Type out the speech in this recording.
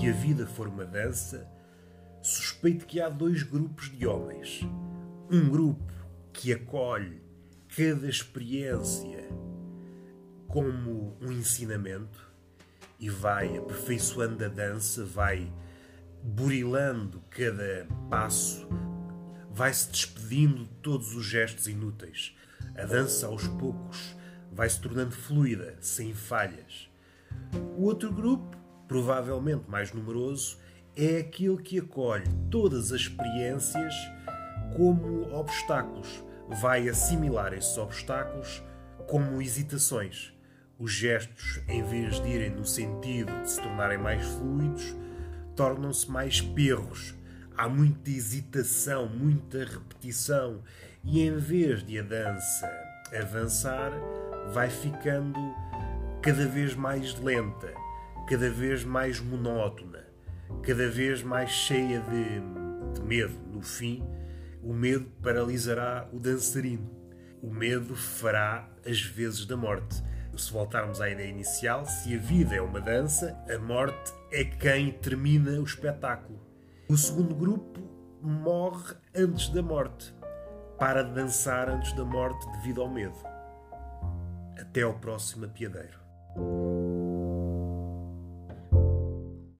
Se a vida for uma dança, suspeito que há dois grupos de homens. Um grupo que acolhe cada experiência como um ensinamento e vai aperfeiçoando a dança, vai burilando cada passo, vai se despedindo de todos os gestos inúteis. A dança, aos poucos, vai se tornando fluida, sem falhas. O outro grupo, provavelmente mais numeroso, é aquele que acolhe todas as experiências como obstáculos, vai assimilar esses obstáculos como hesitações. Os gestos, em vez de irem no sentido de se tornarem mais fluidos, tornam-se mais perros. Há muita hesitação, muita repetição, e em vez de a dança avançar, vai ficando cada vez mais lenta, cada vez mais monótona, cada vez mais cheia de, de medo. No fim, o medo paralisará o dançarino. O medo fará as vezes da morte. Se voltarmos à ideia inicial, se a vida é uma dança, a morte é quem termina o espetáculo. O segundo grupo morre antes da morte. Para de dançar antes da morte devido ao medo. Até ao próximo apiadeiro.